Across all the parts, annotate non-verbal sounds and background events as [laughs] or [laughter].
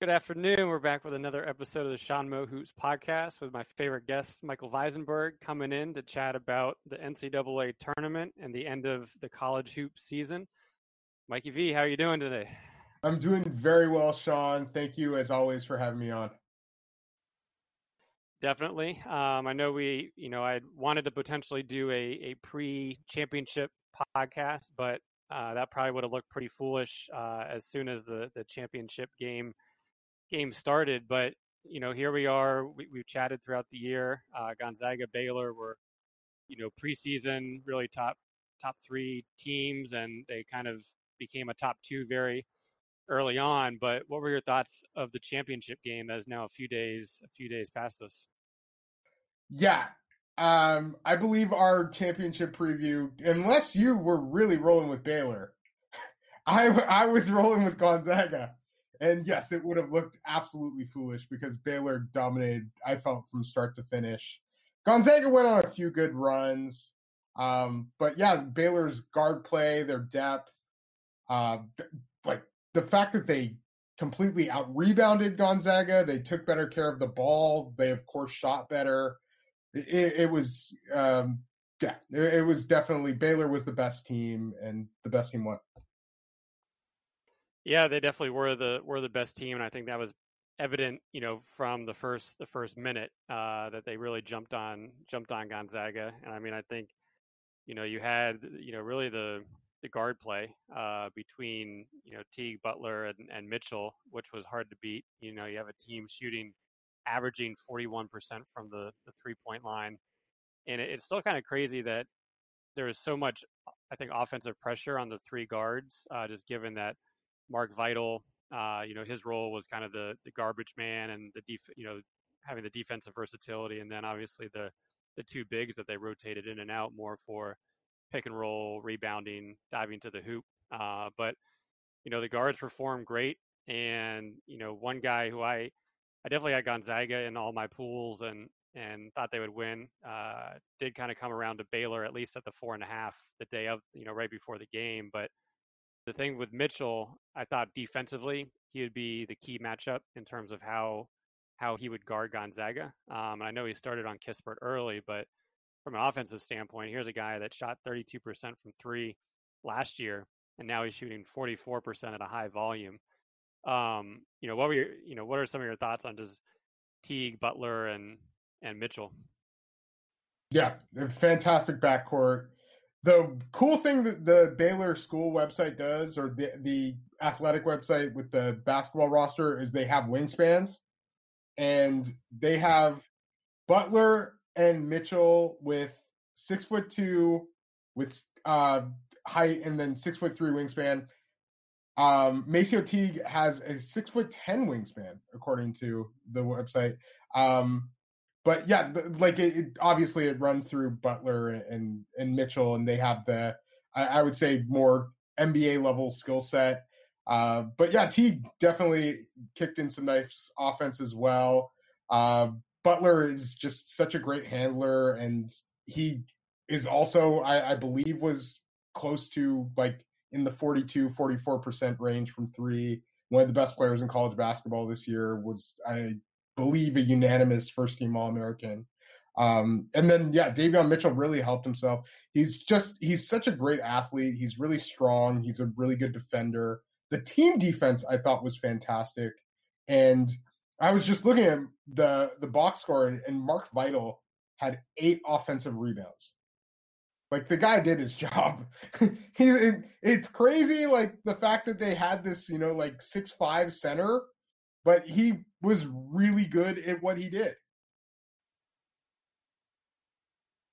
Good afternoon. We're back with another episode of the Sean Mo Hoops podcast with my favorite guest, Michael Weisenberg, coming in to chat about the NCAA tournament and the end of the college hoop season. Mikey V, how are you doing today? I'm doing very well, Sean. Thank you, as always, for having me on. Definitely. Um, I know we, you know, I wanted to potentially do a, a pre-championship podcast, but uh, that probably would have looked pretty foolish uh, as soon as the the championship game game started. But you know, here we are. We, have chatted throughout the year. Uh, Gonzaga, Baylor were, you know, preseason really top top three teams, and they kind of became a top two very early on. But what were your thoughts of the championship game that is now a few days a few days past us? Yeah. Um, I believe our championship preview, unless you were really rolling with Baylor, [laughs] I I was rolling with Gonzaga. And yes, it would have looked absolutely foolish because Baylor dominated, I felt, from start to finish. Gonzaga went on a few good runs. Um, but yeah, Baylor's guard play, their depth, uh, like the fact that they completely out rebounded Gonzaga, they took better care of the ball. They, of course, shot better. It, it was, um, yeah, it, it was definitely Baylor was the best team and the best team won. Yeah, they definitely were the were the best team, and I think that was evident, you know, from the first the first minute uh, that they really jumped on jumped on Gonzaga. And I mean, I think, you know, you had you know really the the guard play uh, between you know Teague, Butler, and, and Mitchell, which was hard to beat. You know, you have a team shooting averaging 41% from the, the three point line. And it, it's still kind of crazy that there is so much, I think, offensive pressure on the three guards, uh, just given that Mark Vital, uh, you know, his role was kind of the the garbage man and the def- you know having the defensive versatility, and then obviously the the two bigs that they rotated in and out more for pick and roll, rebounding, diving to the hoop. Uh, but you know, the guards performed great, and you know, one guy who I I definitely had Gonzaga in all my pools and and thought they would win. Uh, did kind of come around to Baylor at least at the four and a half the day of you know right before the game, but the thing with Mitchell, I thought defensively he would be the key matchup in terms of how how he would guard Gonzaga. Um, I know he started on Kispert early, but from an offensive standpoint, here's a guy that shot 32% from three last year, and now he's shooting 44% at a high volume. Um, you know, what were your, you know, what are some of your thoughts on just Teague, Butler, and and Mitchell? Yeah, fantastic backcourt the cool thing that the Baylor school website does, or the the athletic website with the basketball roster, is they have wingspans, and they have Butler and Mitchell with six foot two, with uh, height, and then six foot three wingspan. Um, MaCio Teague has a six foot ten wingspan, according to the website. Um, but yeah, like it, it, obviously it runs through Butler and and Mitchell, and they have the I, I would say more NBA level skill set. Uh, but yeah, T definitely kicked in some nice offense as well. Uh, Butler is just such a great handler, and he is also, I, I believe, was close to like in the 42, 44% range from three. One of the best players in college basketball this year was, I believe, a unanimous first team All American. Um, and then, yeah, Davion Mitchell really helped himself. He's just, he's such a great athlete. He's really strong. He's a really good defender. The team defense I thought was fantastic. And I was just looking at the, the box score, and, and Mark Vital had eight offensive rebounds. Like the guy did his [laughs] job. He's it, it's crazy, like the fact that they had this, you know, like six five center but he was really good at what he did.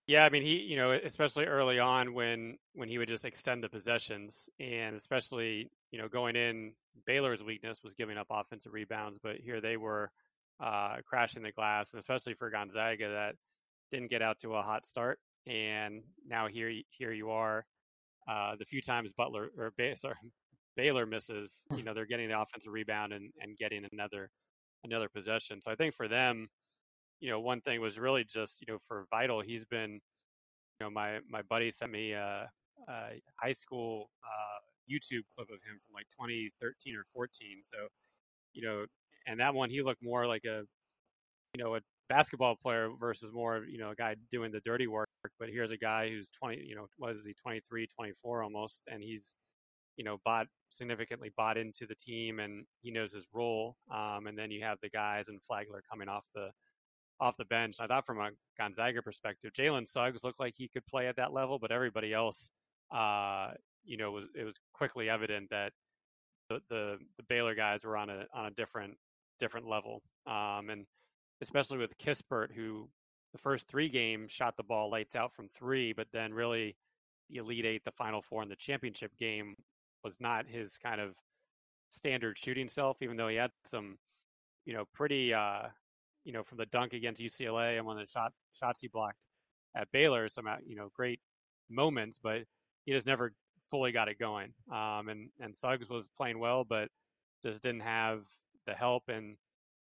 Yeah, I mean, he, you know, especially early on when when he would just extend the possessions, and especially, you know, going in, Baylor's weakness was giving up offensive rebounds, but here they were uh, crashing the glass, and especially for Gonzaga that didn't get out to a hot start, and now here here you are. Uh, the few times Butler or sorry, Baylor misses, you know, they're getting the offensive rebound and, and getting another another possession. So I think for them, you know, one thing was really just, you know, for Vital, he's been, you know, my my buddy sent me a, a high school uh, YouTube clip of him from like 2013 or 14. So, you know, and that one he looked more like a you know a basketball player versus more you know a guy doing the dirty work. But here's a guy who's 20, you know, what is he, 23, 24 almost, and he's you know bought significantly bought into the team and he knows his role. Um, and then you have the guys and Flagler coming off the off the bench. I thought from a Gonzaga perspective, Jalen Suggs looked like he could play at that level, but everybody else, uh, you know, was it was quickly evident that the, the, the Baylor guys were on a on a different different level. Um, and especially with Kispert, who the first three games shot the ball lights out from three, but then really the Elite Eight, the Final Four, and the championship game was not his kind of standard shooting self, even though he had some, you know, pretty, uh, you know, from the dunk against UCLA and one of the shot, shots he blocked at Baylor, some, uh, you know, great moments, but he just never fully got it going. Um, and, and Suggs was playing well, but just didn't have the help and,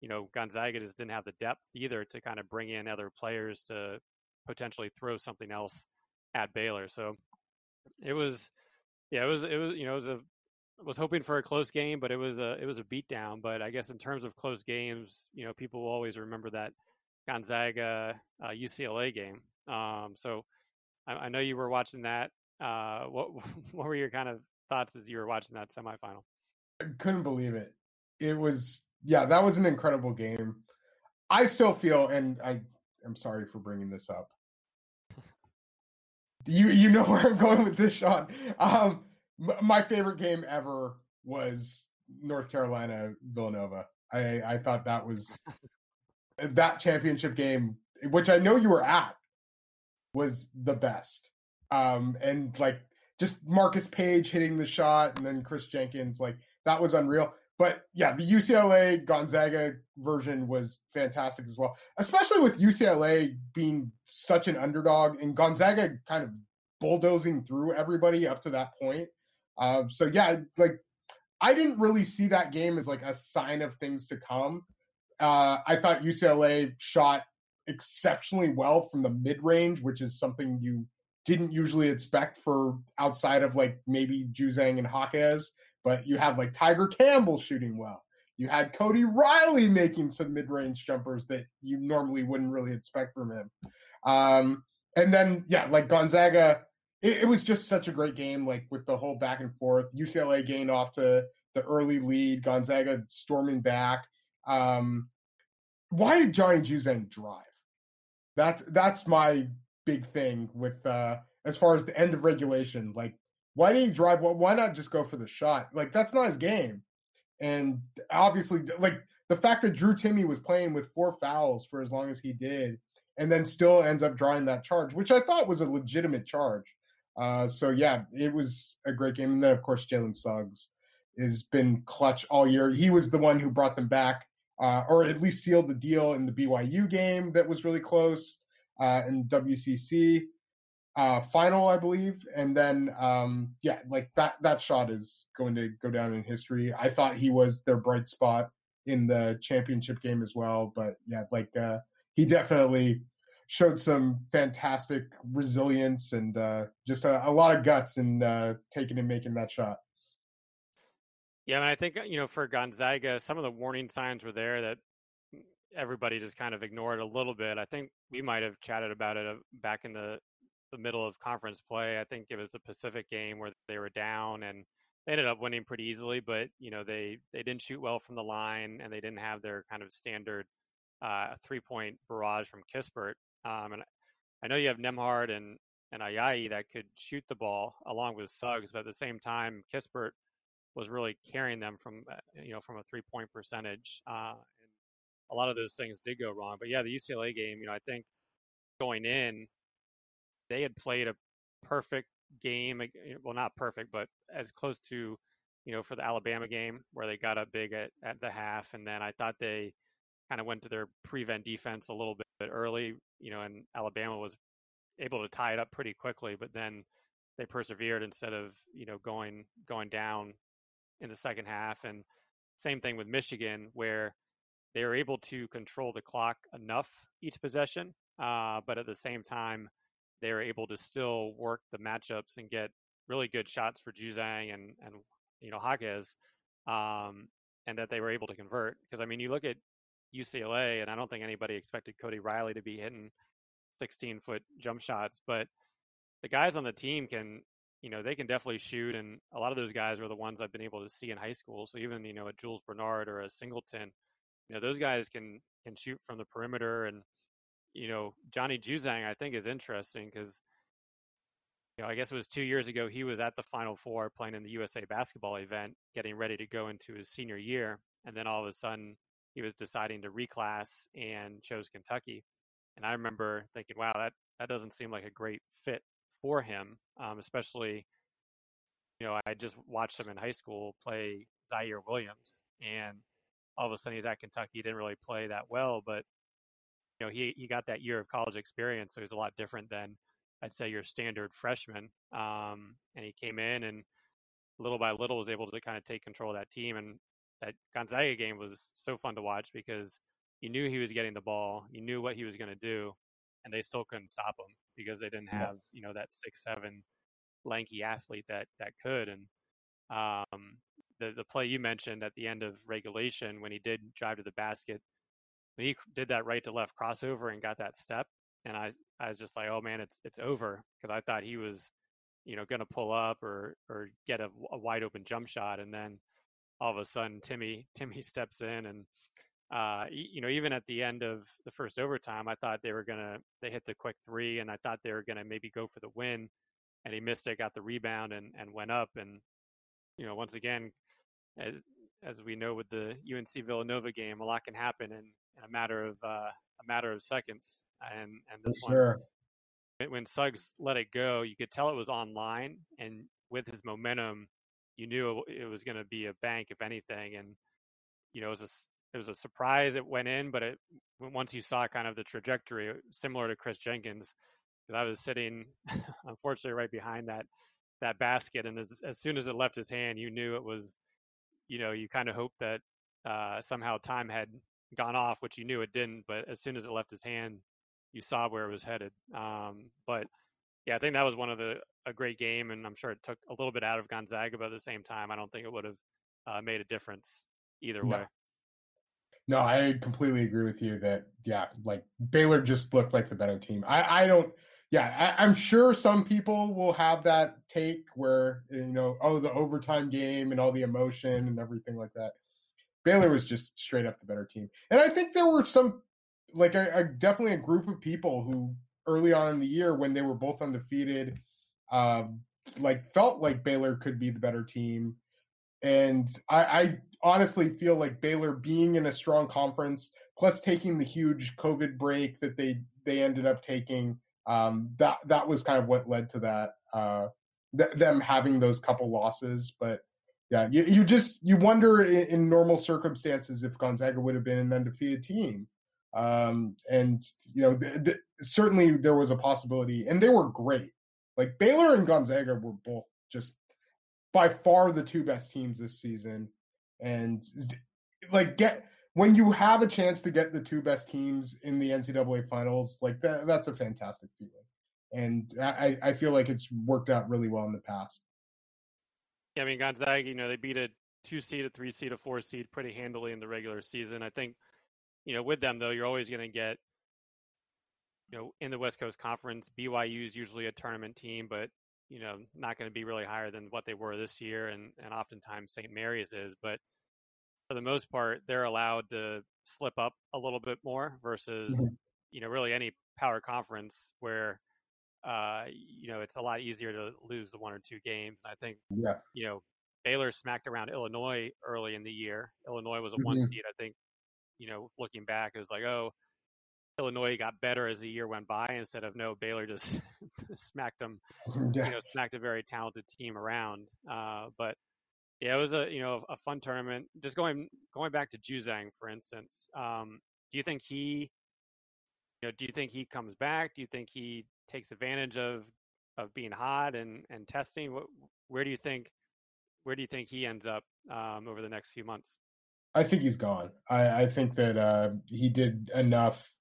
you know, Gonzaga just didn't have the depth either to kind of bring in other players to potentially throw something else at Baylor. So it was, yeah, it was, it was, you know, it was a, was hoping for a close game, but it was a, it was a beatdown. But I guess in terms of close games, you know, people will always remember that Gonzaga uh, UCLA game. Um, so I, I, know you were watching that. Uh, what, [laughs] what were your kind of thoughts as you were watching that semifinal? I couldn't believe it. It was yeah, that was an incredible game. I still feel, and I am sorry for bringing this up. You you know [laughs] where I'm going with this, Sean. Um, my favorite game ever was North Carolina Villanova. I I thought that was that championship game, which I know you were at, was the best. Um, and like just Marcus Paige hitting the shot, and then Chris Jenkins, like that was unreal. But yeah, the UCLA Gonzaga version was fantastic as well, especially with UCLA being such an underdog and Gonzaga kind of bulldozing through everybody up to that point. Um, so yeah, like I didn't really see that game as like a sign of things to come. Uh, I thought UCLA shot exceptionally well from the mid range, which is something you didn't usually expect for outside of like maybe Juzang and Jaquez but you had like Tiger Campbell shooting well. You had Cody Riley making some mid-range jumpers that you normally wouldn't really expect from him. Um, and then yeah, like Gonzaga, it, it, was just such a great game. Like with the whole back and forth, UCLA gained off to the early lead. Gonzaga storming back. Um, why did Johnny Juzang drive? That's that's my big thing with uh, as far as the end of regulation. Like why didn't he drive? Why not just go for the shot? Like that's not his game. And obviously, like the fact that Drew Timme was playing with four fouls for as long as he did, and then still ends up drawing that charge, which I thought was a legitimate charge. Uh, so yeah, it was a great game. And then of course Jalen Suggs has been clutch all year. He was the one who brought them back, uh, or at least sealed the deal in the BYU game that was really close uh, in WCC uh, final, I believe. And then, um, yeah, like that that shot is going to go down in history. I thought he was their bright spot in the championship game as well. But yeah, like uh, he definitely showed some fantastic resilience and uh, just a, a, lot of guts in uh, taking and making that shot. Yeah, and I think you know for Gonzaga, some of the warning signs were there that everybody just kind of ignored a little bit. I think we might have chatted about it uh, back in the the middle of conference play. I think it was the Pacific game where they were down and they ended up winning pretty easily, but you know they they didn't shoot well from the line and they didn't have their kind of standard uh, three point barrage from Kispert. Um, and I know you have Nembhard and and Ayayi that could shoot the ball along with Suggs, but at the same time, Kispert was really carrying them from uh, you know from a three point percentage. Uh, and a lot of those things did go wrong. But yeah, the UCLA game, you know, I think going in, they had played a perfect game. Well, not perfect, but as close to, you know, for the Alabama game where they got up big at, at the half. And then I thought they kind of went to their prevent defense a little bit early, you know, and Alabama was able to tie it up pretty quickly, but then they persevered instead of, you know, going, going down in the second half. And same thing with Michigan where they were able to control the clock enough each possession. Uh, but at the same time, they were able to still work the matchups and get really good shots for Juzang and and you know Jaquez. Um, and that they were able to convert. Because I mean, you look at UCLA, and I don't think anybody expected Cody Riley to be hitting 16 foot jump shots, but the guys on the team can, you know, they can definitely shoot, and a lot of those guys were the ones I've been able to see in high school. So even you know a Jules Bernard or a Singleton, you know, those guys can can shoot from the perimeter, and you know Johnny Juzang I think is interesting because you know, I guess it was two years ago, he was at the Final Four playing in the USA basketball event, getting ready to go into his senior year. And then all of a sudden, he was deciding to reclass and chose Kentucky. And I remember thinking, wow, that, that doesn't seem like a great fit for him, um, especially, you know, I just watched him in high school play Ziaire Williams. And all of a sudden, he's at Kentucky. He didn't really play that well, but, you know, he, he got that year of college experience. So he was a lot different than I'd say your standard freshman. Um, and he came in and little by little was able to kind of take control of that team. And that Gonzaga game was so fun to watch because you knew he was getting the ball, you knew what he was going to do, and they still couldn't stop him because they didn't have you know that six seven lanky athlete that that could. And um, the the play you mentioned at the end of regulation when he did drive to the basket, when he did that right to left crossover and got that step, and I I was just like, oh man, it's it's over because I thought he was, you know, going to pull up or or get a, a, wide open jump shot, and then all of a sudden Timme [laughs] Timme steps in and. Uh, you know, even at the end of the first overtime, I thought they were gonna they hit the quick three, and I thought they were gonna maybe go for the win, and he missed it, got the rebound, and and went up, and you know, once again, as, as we know with the UNC Villanova game, a lot can happen in, in a matter of uh, a matter of seconds and and this sure. one when Suggs let it go, you could tell it was online, and with his momentum, you knew it was going to be a bank if anything. And you know, it was a it was a surprise it went in, but it once you saw kind of the trajectory, similar to Chris Jenkins, because I was sitting [laughs] unfortunately right behind that that basket, and as as soon as it left his hand, you knew it was, you know, you kind of hoped that uh, somehow time had gone off, which you knew it didn't. But as soon as it left his hand, you saw where it was headed. Um, but yeah, I think that was one of the a great game, and I'm sure it took a little bit out of Gonzaga, but at the same time, I don't think it would have uh, made a difference either way. No. no, I completely agree with you that yeah, like Baylor just looked like the better team. I I don't. Yeah, I, I'm sure some people will have that take where you know, oh, the overtime game and all the emotion and everything like that. Baylor was just straight up the better team. And I think there were some, like, a, a, definitely a group of people who early on in the year when they were both undefeated, um, like felt like Baylor could be the better team. And I, I honestly feel like Baylor being in a strong conference, plus taking the huge COVID break that they they ended up taking, um, that that was kind of what led to that. Uh, th- them having those couple losses, but yeah, you, you just you wonder in, in, normal circumstances if Gonzaga would have been an undefeated team, um, and you know th- th- certainly there was a possibility, and they were great. Like Baylor and Gonzaga were both just by far the two best teams this season, and like get when you have a chance to get the two best teams in the NCAA finals, like that that's a fantastic feeling, and I I feel like it's worked out really well in the past. Yeah, I mean Gonzaga, you know, they beat a two seed, a three seed, a four seed pretty handily in the regular season. I think, you know, with them though, you're always going to get, you know, in the West Coast Conference, BYU is usually a tournament team, but you know, not going to be really higher than what they were this year, and and oftentimes St. Mary's is, but for the most part, they're allowed to slip up a little bit more versus, mm-hmm. you know, really any power conference where uh, you know, it's a lot easier to lose the one or two games. I think, yeah. you know, Baylor smacked around Illinois early in the year. Illinois was a mm-hmm. one seed. I think, you know, looking back, it was like, oh, Illinois got better as the year went by instead of no, Baylor just [laughs] smacked them, [laughs] yeah. you know, smacked a very talented team around. Uh, but yeah, it was a you know a fun tournament. Just going going back to Juzang, for instance, um, do you think he, you know, do you think he comes back? Do you think he takes advantage of of being hot and and testing? What, where do you think where do you think he ends up um, over the next few months? I think he's gone. I, I think that uh, he did enough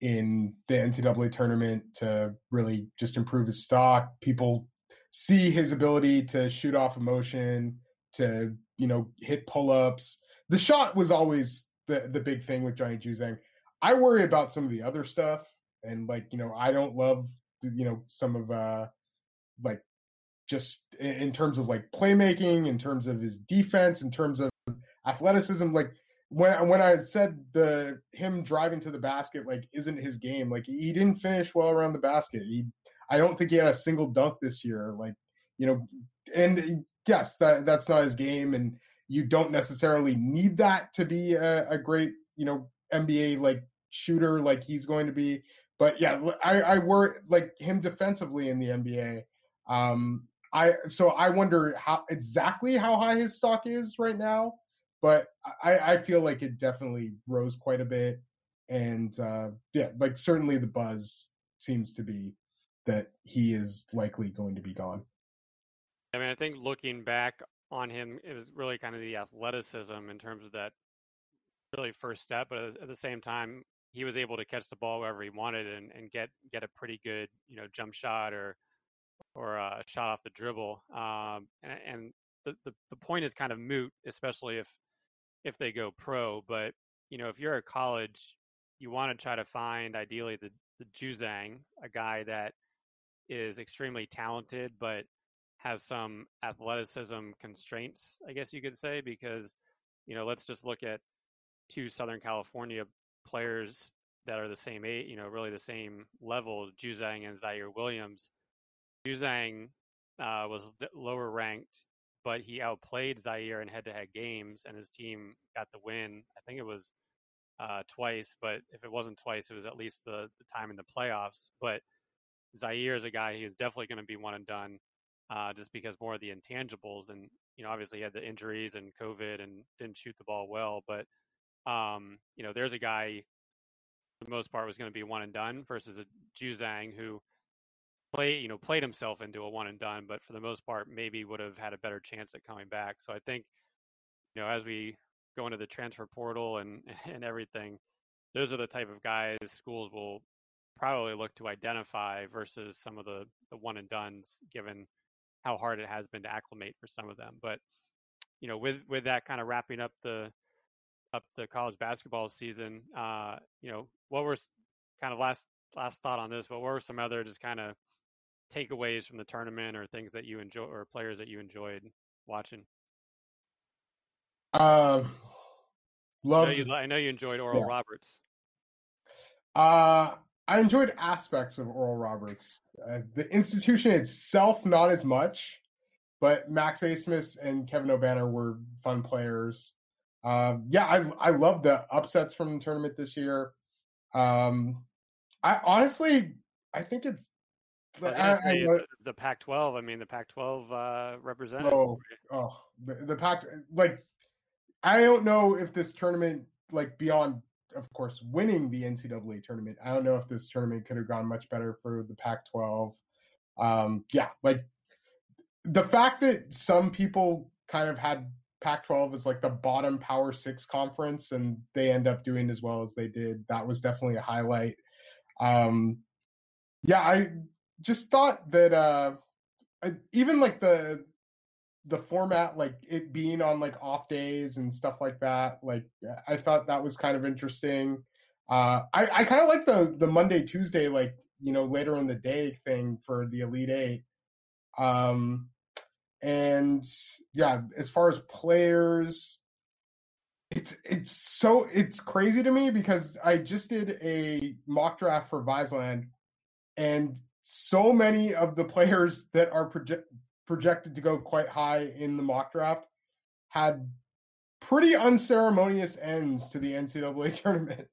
in the NCAA tournament to really just improve his stock. People see his ability to shoot off emotion, to you know hit pull ups, the shot was always the the big thing with Johnny Juzang. I worry about some of the other stuff, and like you know, I don't love you know some of uh like just in terms of like playmaking, in terms of his defense, in terms of athleticism. Like when when I said the him driving to the basket like isn't his game. Like he didn't finish well around the basket. He I don't think he had a single dunk this year. Like you know, and yes, that that's not his game, and you don't necessarily need that to be a, a great you know NBA like shooter like he's going to be. But yeah, I, I worry like him defensively in the NBA. Um, I so I wonder how exactly how high his stock is right now, but I, I feel like it definitely rose quite a bit, and uh, yeah, like certainly the buzz seems to be that he is likely going to be gone. I mean, I think looking back on him, it was really kind of the athleticism in terms of that really first step, but at the same time, he was able to catch the ball wherever he wanted and, and get get a pretty good you know jump shot or or a shot off the dribble. Um, and, and the, the, the point is kind of moot, especially if if they go pro. But you know, if you're a college, you want to try to find ideally the the Juzang, a guy that is extremely talented, but has some athleticism constraints, I guess you could say, because you know, let's just look at two Southern California players that are the same eight, you know, really the same level, Juzang and Ziaire Williams. Juzang uh, was lower ranked, but he outplayed Ziaire in head-to-head games, and his team got the win. I think it was uh, twice, but if it wasn't twice, it was at least the, the time in the playoffs. But Ziaire is a guy who's definitely going to be one and done, uh, just because more of the intangibles, and you know, obviously he had the injuries and COVID and didn't shoot the ball well, but um, you know, there's a guy for the most part was going to be one and done versus a Juzang who play you know played himself into a one and done, but for the most part maybe would have had a better chance at coming back. So I think you know as we go into the transfer portal and [laughs] and everything, those are the type of guys schools will probably look to identify versus some of the the one and duns, given how hard it has been to acclimate for some of them. But you know with with that kind of wrapping up the up the college basketball season, uh, you know what were kind of last last thought on this, but what were some other just kind of takeaways from the tournament or things that you enjoy or players that you enjoyed watching? Um, loved. I know you, I know you enjoyed Oral yeah. Roberts. Uh, I enjoyed aspects of Oral Roberts. Uh, the institution itself, not as much, but Max Abmas and Kevin Obanor were fun players. Um, yeah, I I love the upsets from the tournament this year. Um, I honestly, I think it's I I, I, the Pac-12. I mean, the Pac-12 uh, representative. Oh, oh, the, the Pac. Like, I don't know if this tournament, like beyond, of course, winning the NCAA tournament. I don't know if this tournament could have gone much better for the Pac-12. Um, yeah, like the fact that some people kind of had Pac-12 is like the bottom Power Six conference, and they end up doing as well as they did. That was definitely a highlight. Um, yeah, I just thought that uh even like the the format like it being on like off days and stuff like that like i thought that was kind of interesting uh i i kind of like the the monday tuesday like you know later in the day thing for the elite eight um and yeah as far as players it's it's so it's crazy to me because i just did a mock draft for Viceland and so many of the players [laughs] that are projected to go quite high in the mock draft had pretty unceremonious ends to the NCAA [laughs] tournament.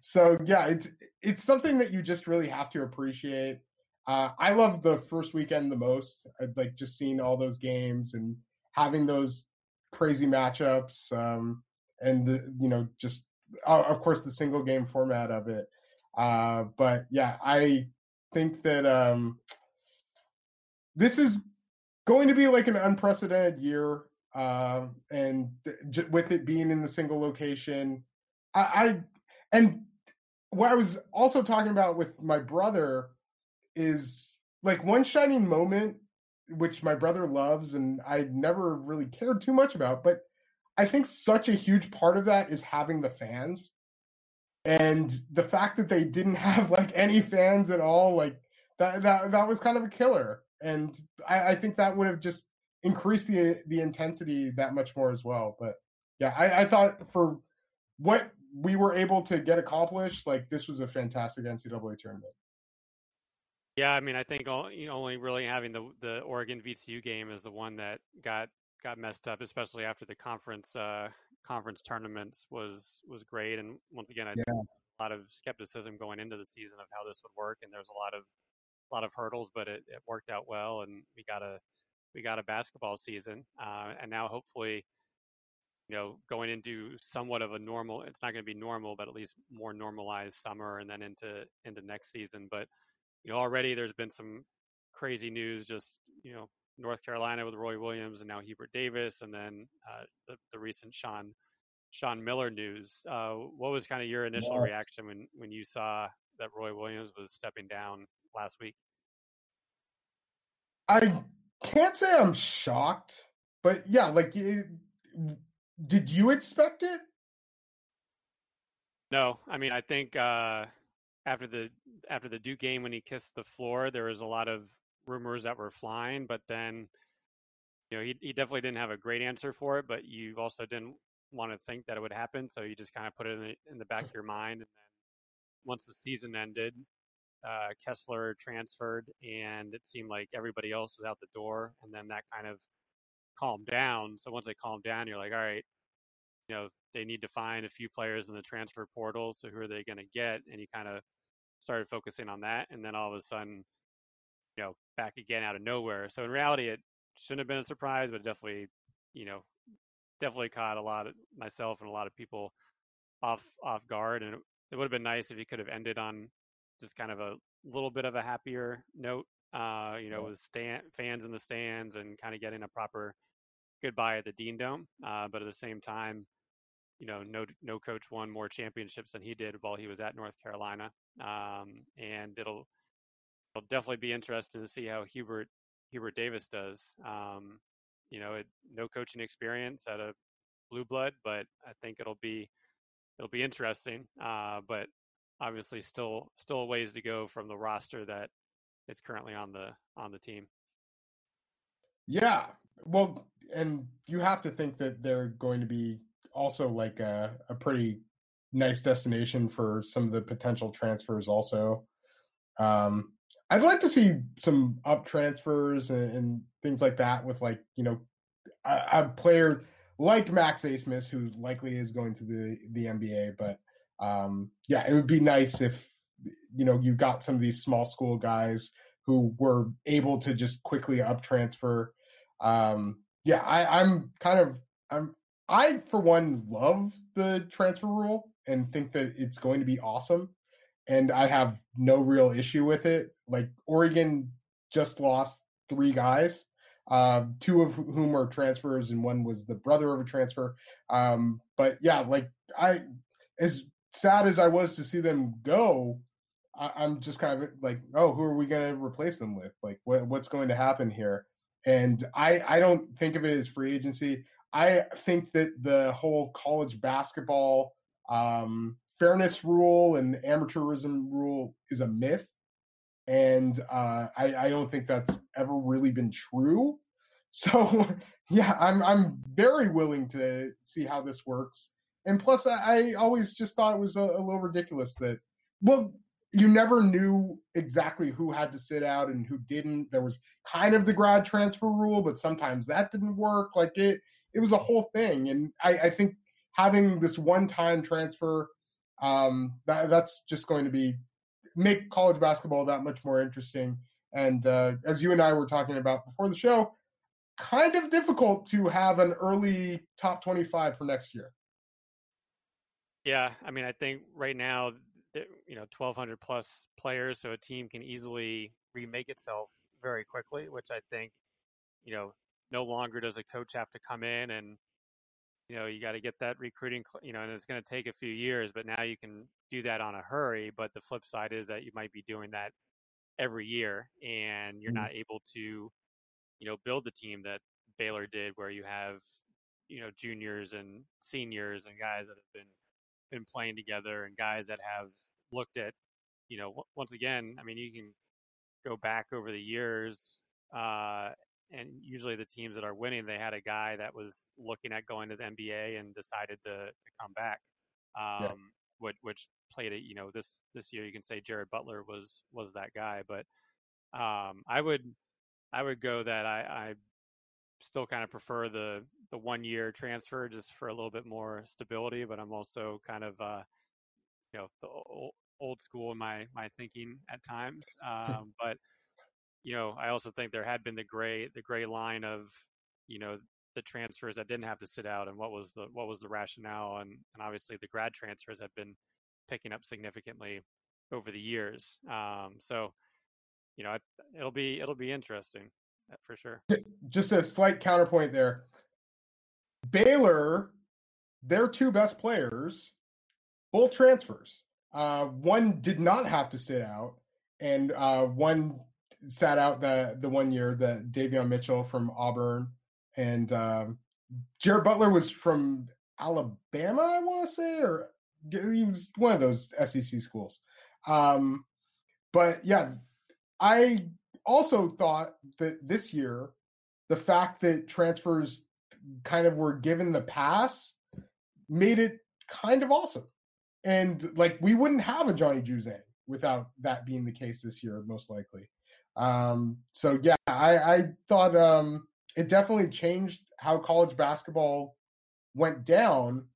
So yeah, it's it's something that you just really have to appreciate. Uh, I love the first weekend the most. I like just seeing all those games and having those crazy matchups, um, and the you know just uh, of course the single game format of it. Uh, but yeah, I think that um, this is going to be like an unprecedented year, uh, and th- with it being in the single location, I, I and what I was also talking about with my brother is like one shining moment, which my brother loves, and I never really cared too much about, but I think such a huge part of that is having the fans. And the fact that they didn't [laughs] have like any fans at all, like that that that was kind of a killer. And I, I think that would have just increased the the intensity that much more as well. But yeah, I, I thought for what we were able to get accomplished, like this was a fantastic NCAA tournament. Yeah, I mean, I think only really having the the Oregon VCU game is the one that got got messed up, especially after the conference uh, conference tournaments was was great. And once again, I yeah. a lot of skepticism going into the season of how this would work, and there's a lot of a lot of hurdles, but it, it worked out well, and we got a we got a basketball season, uh, and now hopefully, you know, going into somewhat of a normal. It's not going to be normal, but at least more normalized summer, and then into into next season. But you know, already there's been some crazy news, just you know, North Carolina with Roy Williams and now Hubert Davis, and then uh, the, the recent Sean Sean Miller news. Uh, what was kind of your initial yes. reaction when when you saw that Roy Williams was stepping down last week? I can't say I'm shocked, but yeah, like, it, did you expect it? No, I mean, I think uh, after the after the Duke game when he kissed the floor, there was a lot of rumors that were flying, but then you know he he definitely didn't have a great answer for it, but you also didn't want to think that it would happen, so you just kind of put it in the, in the back of your mind. And then once the season ended, uh, Kessler transferred, and it seemed like everybody else was out the door, and then that kind of calmed down. So once they calmed down, you're like, all right, you know, they need to find a few players in the transfer portal. So who are they going to get? And you kind of started focusing on that, and then all of a sudden, you know, back again out of nowhere. So in reality, it shouldn't have been a surprise, but definitely, you know, definitely caught a lot of myself and a lot of people off off guard. And it, it would have been nice if he could have ended on just kind of a little bit of a happier note. Uh, you know, with stand, fans in the stands and kind of getting a proper goodbye at the Dean Dome. Uh, but at the same time, you know, no no coach won more championships than he did while he was at North Carolina. Um, and it'll it'll definitely be interesting to see how Hubert Hubert Davis does. Um, you know, it, no coaching experience at a blue blood, but I think it'll be it'll be interesting. Uh, but obviously, still still a ways to go from the roster that is currently on the on the team. Yeah, well, and you have to think that they're going to be also like a, a pretty nice destination for some of the potential transfers. Also, um, I'd like to see some up transfers and, and things like that with like you know a, a, player like Max Abmas who likely is going to the the NBA. But um, yeah, it would be nice if you know you got some of these small school guys who were able to just quickly up transfer. Um, yeah, I, I'm kind of I'm I for one love the transfer rule and think that it's going to be awesome and I have no real issue with it. Like Oregon just lost three guys, uh, two of whom are transfers, and one was the brother of a transfer. Um, but yeah, like I, as sad as I was to see them go, I, am just kind of like, oh, who are we going to replace them with? Like, what, what's going to happen here? And I, I don't think of it as free agency. I think that the whole college basketball um, fairness rule and amateurism rule is a myth, and uh, I, I don't think that's ever really been true. [laughs] So yeah, I'm I'm very willing to see how this works. And plus, I, I always just thought it was a, a little ridiculous that well, you never knew exactly who had to sit out and who didn't. There was kind of the grad transfer rule, but sometimes that didn't work. Like it, it was a whole thing. And I, I think having this one-time transfer um, that, that's just going to be make college basketball that much more interesting. And uh, as you and I were talking about before the show, kind of difficult to have an early top 25 for next year. Yeah, I mean, I think right now, you know, 1,200 plus players, so a team can easily remake itself very quickly, which I think, you know, no longer does a coach have to come in and you know you got to get that recruiting you know and it's going to take a few years but now you can do that on a hurry but the flip side is that you might be doing that every year and you're mm-hmm. not able to you know build the team that Baylor did where you have you know juniors and seniors and guys that have been been playing together and guys that have looked at you know once again I mean you can go back over the years uh, and usually the teams that are winning they had a guy that was looking at going to the NBA and decided to, to come back um, yeah. which, which played it you know this this year you can say Jared Butler was was that guy but um, I would I would go that I, I still kind of prefer the the one year transfer just for a little bit more stability. But I'm also kind of uh, you know the old, old school in my my thinking at times. [laughs] Um, but you know I also think there had been the gray the gray line of you know the transfers that didn't have to sit out and what was the what was the rationale and and obviously the grad transfers have been picking up significantly over the years. Um, so you know it'll be it'll be interesting for sure. Just a slight counterpoint there. Baylor, their two best players, both transfers. Uh, one did not have to sit out, and uh, one sat out the the one year. that Davion Mitchell from Auburn, and um, Jared Butler was from Alabama. I want to say, or he was one of those SEC schools. Um, but yeah, I also thought that this year, the fact that transfers kind of were given the pass made it kind of awesome. And like we wouldn't have a Johnny Juzang without that being the case this year, most likely. Um, so yeah, I, I thought um, it definitely changed how college basketball went down,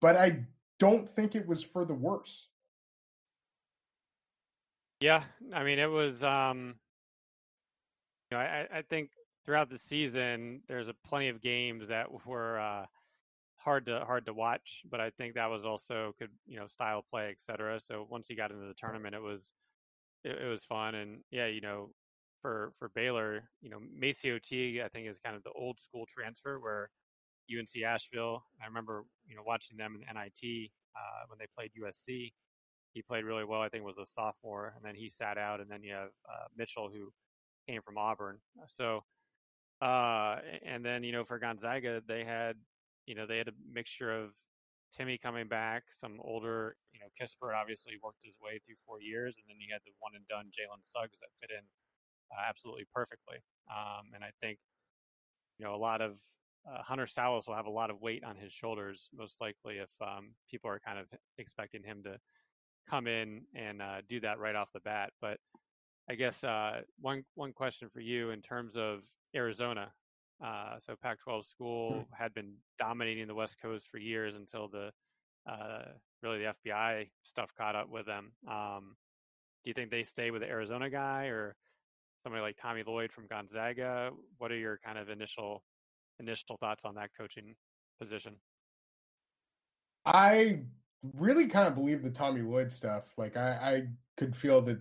but I don't think it was for the worse. Yeah, I mean it was um you know, I, I think throughout the season, there's a plenty of games that were uh, hard to hard to watch, but I think that was also could you know style play, etc. So once you got into the tournament, it was it, it, was fun, and yeah, you know, for for Baylor, you know, MaCio Teague, I think is kind of the old school transfer where UNC Asheville. I remember you know watching them in NIT uh, when they played USC. He played really well. I think was a sophomore, and then he sat out. And then you have uh, Mitchell, who came from Auburn. So, uh, and then you know for Gonzaga, they had you know they had a mixture of Timme coming back, some older you know Kispert obviously worked his way through four years, and then you had the one and done Jalen Suggs that fit in uh, absolutely perfectly. Um, and I think you know a lot of uh, Hunter Sallis will have a lot of weight on his shoulders, most likely if um, people are kind of expecting him to come in and uh, do that right off the bat. But I guess uh, one one question for you in terms of Arizona. Uh, so Pac-12 school hmm. had been dominating the West Coast for years until the uh, really the FBI stuff caught up with them. Um, do you think they stay with the Arizona guy or somebody like Tommy Lloyd from Gonzaga? What are your kind of initial initial thoughts on that coaching position? I really kind of believe the Tommy Lloyd stuff. Like I, I could feel that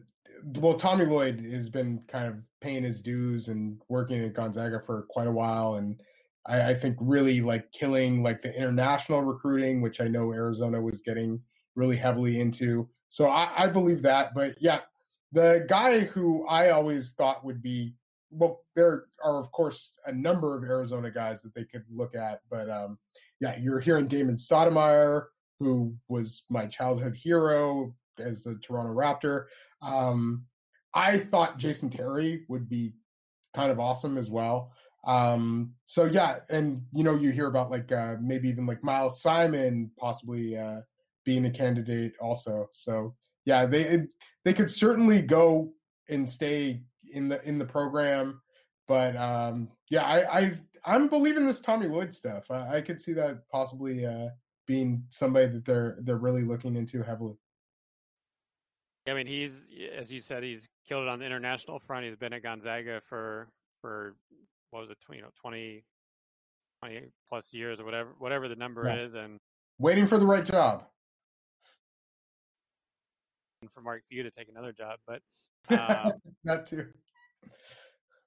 well, Tommy Lloyd has been kind of paying his dues and working at Gonzaga for quite a while, and I, I, think really like killing like the international recruiting, which I know Arizona was getting really heavily into. So I, I believe that, but yeah, the guy who I always thought would be well, there are of course a number of Arizona guys that they could look at, but um, yeah, you're hearing Damon Stoudamire, who was my childhood hero as a Toronto Raptor. Um, I thought Jason Terry would be kind of awesome as well. Um, so yeah, and you know, you hear about like uh, maybe even like Miles Simon possibly uh, being a candidate also. So yeah, they it, they could certainly go and stay in the in the program, but um, yeah, I, I I'm believing this Tommy Lloyd stuff. I, I could see that possibly uh, being somebody that they're they're really looking into heavily. I mean, he's as you said, he's killed it on the international front. He's been at Gonzaga for for what was it, you know, 20, 20 plus years or whatever whatever the number yeah. is, and waiting for the right job. And for Mark Few to take another job, but um, [laughs] that too.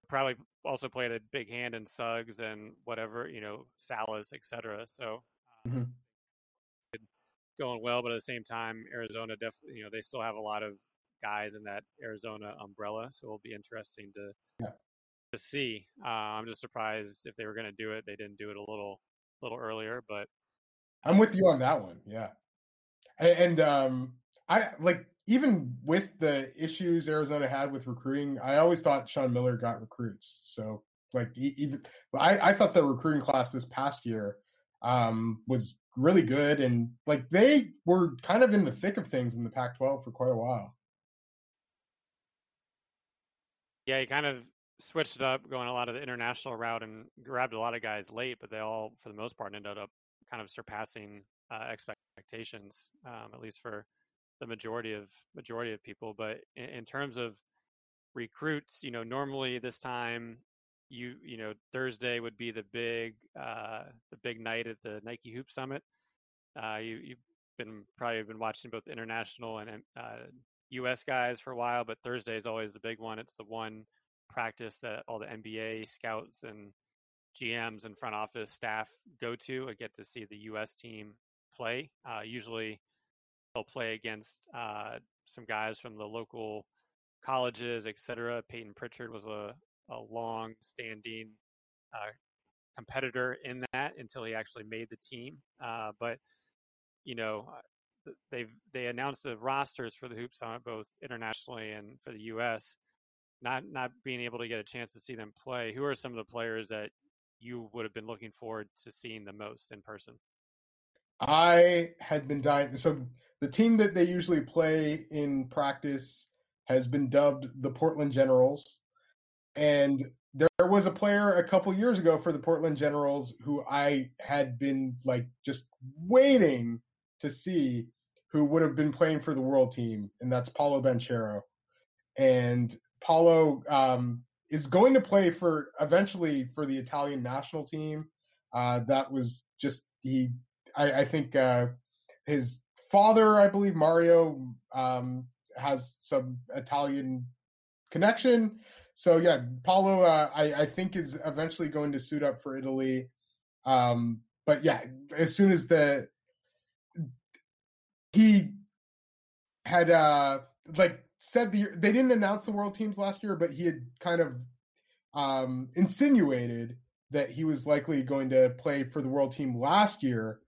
Probably also played a big hand in Suggs and whatever you know, Sallis, etc. So. Um, mm-hmm going well, but at the same time, Arizona definitely, you know, they still have a lot of guys in that Arizona umbrella, so it'll be interesting to yeah. to see. Uh, I'm just surprised if they were going to do it, they didn't do it a little little earlier. But I'm with you on that one. Yeah, and, and um, I like even with the issues Arizona had with recruiting, I always thought Sean Miller got recruits. So like even I, I thought the recruiting class this past year um, was really good, and like they were kind of in the thick of things in the Pac-12 for quite a while. Yeah, he kind of switched it up, going a lot of the international route, and grabbed a lot of guys late, but they all, for the most part, ended up kind of surpassing uh, expectations, um, at least for the majority of majority of people. But in, in terms of recruits, you know, normally this time you you know Thursday would be the big uh, the big night at the Nike Hoop Summit. Uh, you you've been probably been watching both international and uh, U.S. guys for a while, but Thursday is always the big one. It's the one practice that all the NBA scouts and GMs and front office staff go to and get to see the U.S. team play. Uh, usually, they'll play against uh, some guys from the local colleges, etc. Payton Pritchard was a, a long standing uh, competitor in that until he actually made the team. Uh, but you know, uh, they've they announced the rosters for the Hoop Summit both internationally and for the U.S. Not not being able to get a chance to see them play. Who are some of the players that you would have been looking forward to seeing the most in person? I had been dying. So the team that they usually play in practice has been dubbed the Portland Generals. And there was a player a couple years ago for the Portland Generals who I had been like just waiting to see who would have been playing for the world team, and that's Paolo Banchero. And Paolo um, is going to play for eventually for the Italian national team. Uh, that was just he. I, I think uh, his father, I believe Mario, um, has some Italian connection. So yeah, Paolo, uh, I, I think is eventually going to suit up for Italy. Um, but yeah, as soon as the he had uh like said the they didn't announce the world teams last year, but he had kind of um insinuated that he was likely going to play for the world team last year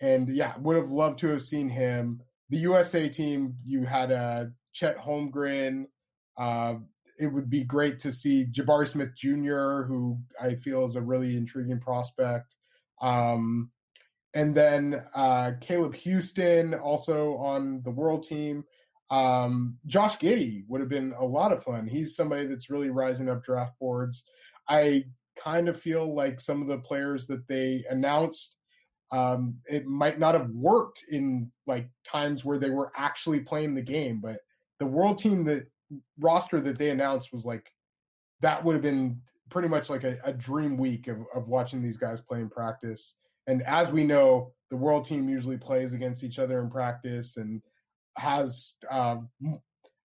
and yeah, would have loved to have seen him. The USA team, you had uh, Chet Holmgren. Uh, it would be great to see Jabari Smith Jr., who I feel is a really intriguing prospect. Um, and then uh, Caleb Houstan, also on the world team. Um, Josh Giddey would have been a lot of fun. He's somebody that's really rising up draft boards. I kind of feel like some of the players that they announced um, it might not have worked in like times where they were actually playing the game, but the world team that roster that they announced was like that would have been pretty much like a, a dream week of, of watching these guys play in practice. And as we know, the world team usually plays against each other in practice and has, uh,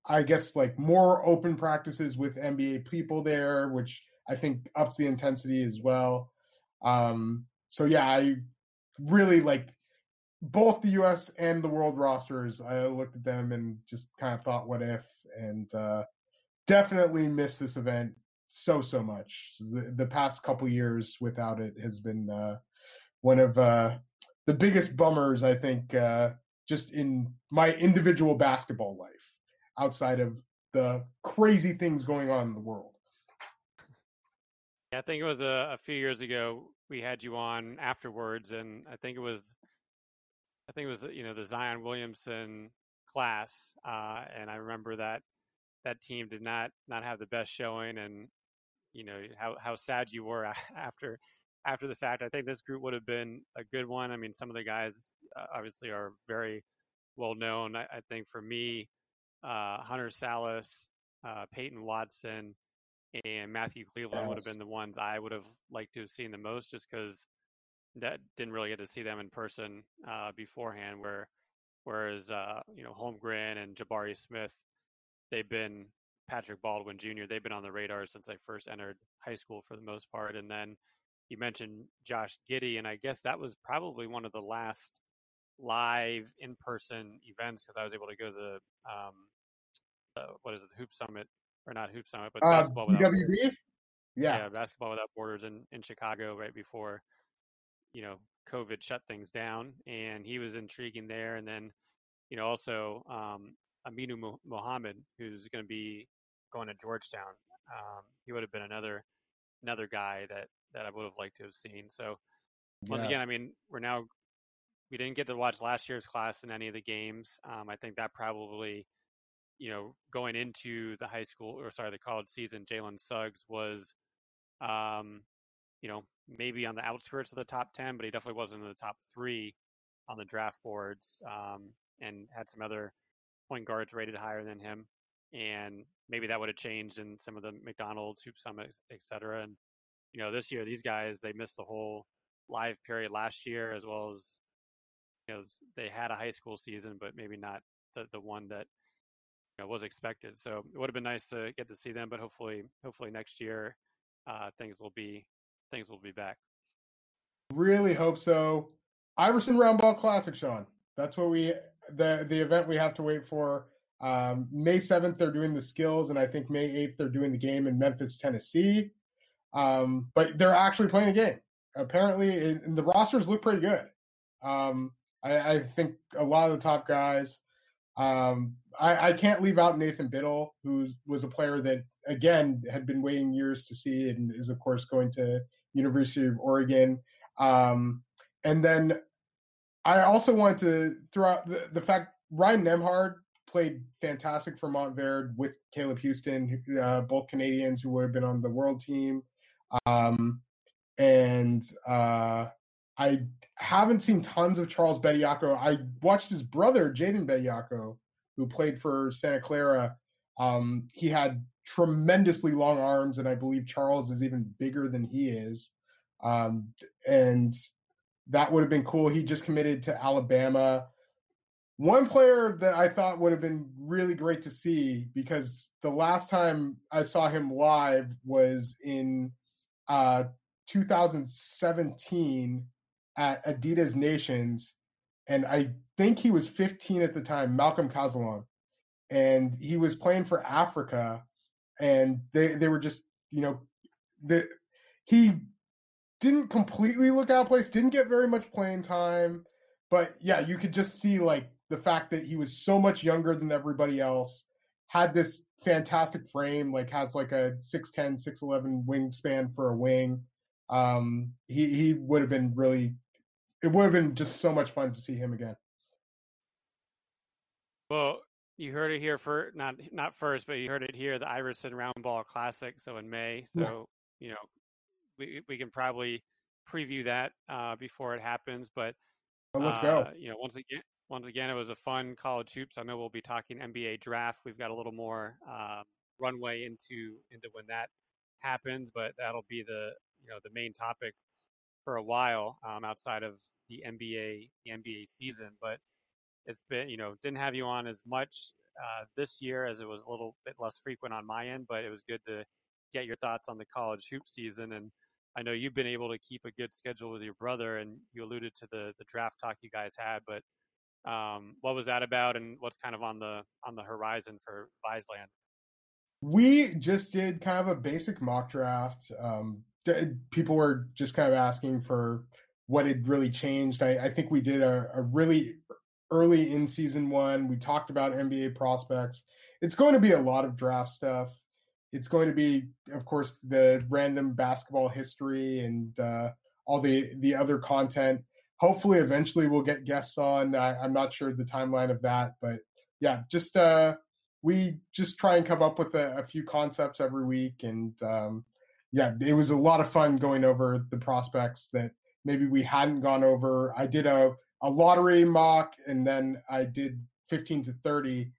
I guess, like more open practices with NBA people there, which I think ups the intensity as well. Um, so yeah, I really like both the US and the world rosters. I looked at them and just kind of thought, what if? And uh, definitely missed this event so, so much. The, the past couple years without it has been uh, one of uh, the biggest bummers, I think, uh, just in my individual basketball life outside of the crazy things going on in the world. I think it was a, a few years ago we had you on afterwards, and I think it was, I think it was you know the Zion Williamson class, uh, and I remember that that team did not not have the best showing, and you know how how sad you were [laughs] after after the fact. I think this group would have been a good one. I mean, some of the guys uh, obviously are very well known. I, I think for me, uh, Hunter Sallis, uh, Peyton Watson, and Matthew Cleveland yes. would have been the ones I would have liked to have seen the most, just because that didn't really get to see them in person uh, beforehand. Where, whereas uh, you know Holmgren and Jabari Smith, they've been Patrick Baldwin Jr. They've been on the radar since I first entered high school for the most part, and then you mentioned Josh Giddey, and I guess that was probably one of the last live in-person events because I was able to go to the um, what is it, the Hoop Summit or not Hoop Summit, but uh, basketball without. Yeah. yeah, basketball without borders in in Chicago right before you know COVID shut things down, and he was intriguing there. And then, you know, also um, Aminu Mohammed, who's going to be going to Georgetown. Um, he would have been another another guy that that I would have liked to have seen. So once yeah. again, I mean, we're now we didn't get to watch last year's class in any of the games. Um, I think that probably, you know, going into the high school or sorry, the college season, Jalen Suggs was, um, you know, maybe on the outskirts of the top ten, but he definitely wasn't in the top three on the draft boards, um, and had some other point guards rated higher than him. And maybe that would have changed in some of the McDonald's, Hoop Summit, et cetera. And you know, this year these guys they missed the whole live period last year, as well as you know they had a high school season, but maybe not the the one that you know, was expected. So it would have been nice to get to see them, but hopefully, hopefully next year uh, things will be things will be back. Really hope so. Iverson Roundball Classic, Sean. That's what we the the event we have to wait for. Um, May seventh, they're doing the skills, and I think May eighth, they're doing the game in Memphis, Tennessee. Um, but they're actually playing a game. Apparently, the rosters look pretty good. Um, I, I, think a lot of the top guys. Um, I, I, can't leave out Nathan Bittle, who was a player that again had been waiting years to see, and is of course going to University of Oregon. Um, and then I also wanted to throw out the, the fact Ryan Nembhard played fantastic for Montverde with Caleb Houstan, uh, both Canadians who would have been on the world team. Um, and uh, I haven't seen tons of Charles Bediako. I watched his brother, Jaden Bediako, who played for Santa Clara. Um, he had tremendously long arms, and I believe Charles is even bigger than he is. Um, and that would have been cool. He just committed to Alabama. One player that I thought would have been really great to see because the last time I saw him live was in uh, 2017 at Adidas Nations, and I think he was 15 at the time. Malcolm Cazalon, and he was playing for Africa, and they they were just you know the he didn't completely look out of place, didn't get very much playing time, but yeah, you could just see like the fact that he was so much younger than everybody else, had this fantastic frame, like has like a 6'10, 6'11 wingspan for a wing. Um, he he would have been really it would have been just so much fun to see him again. Well, you heard it here for not not first, but you heard it here, the Iverson Round Ball Classic. So in May, so yeah. you know, we we can probably preview that uh, before it happens. But well, let's uh, go. You know, once again, once again, it was a fun college hoops. I know we'll be talking NBA draft. We've got a little more uh, runway into into when that happens, but that'll be the you know the main topic for a while um, outside of the NBA the NBA season. But it's been you know didn't have you on as much uh, this year as it was a little bit less frequent on my end, but it was good to get your thoughts on the college hoop season. And I know you've been able to keep a good schedule with your brother, and you alluded to the the draft talk you guys had, but um, what was that about, and what's kind of on the on the horizon for Viseland? We just did kind of a basic mock draft. Um, people were just kind of asking for what had really changed. I, I think we did a, a, really early in season one. We talked about NBA prospects. It's going to be a lot of draft stuff. It's going to be, of course, the random basketball history and uh, all the the other content. Hopefully, eventually, we'll get guests on. I, am not sure the timeline of that, but yeah, just uh, we just try and come up with a, a few concepts every week and um, yeah, it was a lot of fun going over the prospects that maybe we hadn't gone over. I did a, a lottery mock and then I did 15 to 30.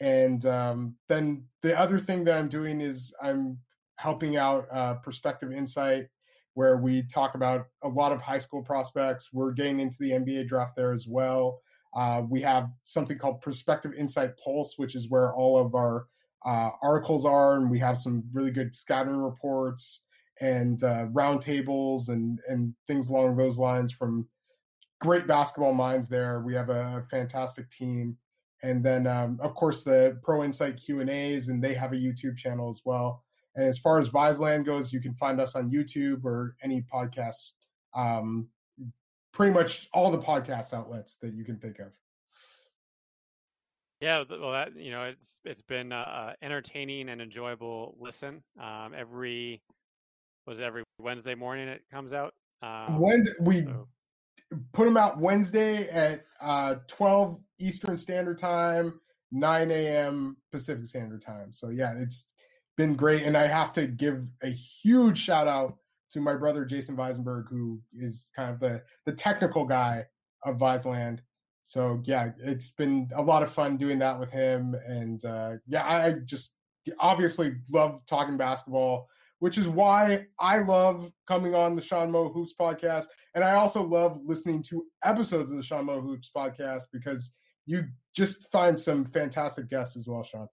And um, then the other thing that I'm doing is I'm helping out uh, Perspective Insight, where we talk about a lot of high school prospects. We're getting into the NBA draft there as well. Uh, we have something called Perspective Insight Pulse, which is where all of our uh, articles are, and we have some really good scouting reports and uh, roundtables and and things along those lines from great basketball minds. There, we have a fantastic team, and then um, of course the Pro Insight Q and A's, and they have a YouTube channel as well. And as far as Viseland goes, you can find us on YouTube or any podcast um, pretty much all the podcast outlets that you can think of. Yeah, well, that you know, it's it's been uh, entertaining and enjoyable listen. Um, every was every Wednesday morning it comes out. Um, Wednesday we so. Put them out Wednesday at uh, twelve Eastern Standard Time, nine a.m. Pacific Standard Time. So yeah, it's been great, and I have to give a huge shout out to my brother Jason Weisenberg, who is kind of the the technical guy of Viceland so yeah, it's been a lot of fun doing that with him, and uh, yeah, I just obviously love talking basketball, which is why I love coming on the Sean Mo Hoops podcast, and I also love listening to episodes of the Sean Mo Hoops podcast because you just find some fantastic guests as well, Sean.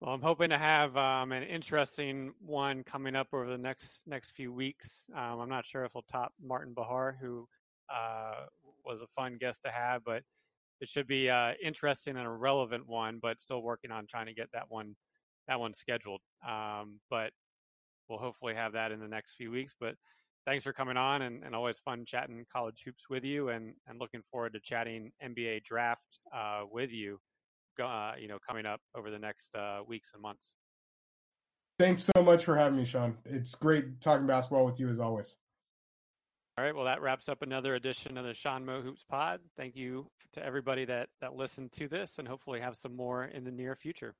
Well, I'm hoping to have um, an interesting one coming up over the next next few weeks. Um, I'm not sure if we'll top Martin Bahar, who uh, was a fun guest to have, but it should be uh, interesting and a relevant one. But still working on trying to get that one that one's scheduled. Um, but we'll hopefully have that in the next few weeks. But thanks for coming on, and, and always fun chatting college hoops with you, and and looking forward to chatting NBA draft uh, with you. Uh, you know, coming up over the next uh, weeks and months. Thanks so much for having me, Sean. It's great talking basketball with you as always. All right. Well, that wraps up another edition of the Sean Moe Hoops Pod. Thank you to everybody that that listened to this, and hopefully have some more in the near future.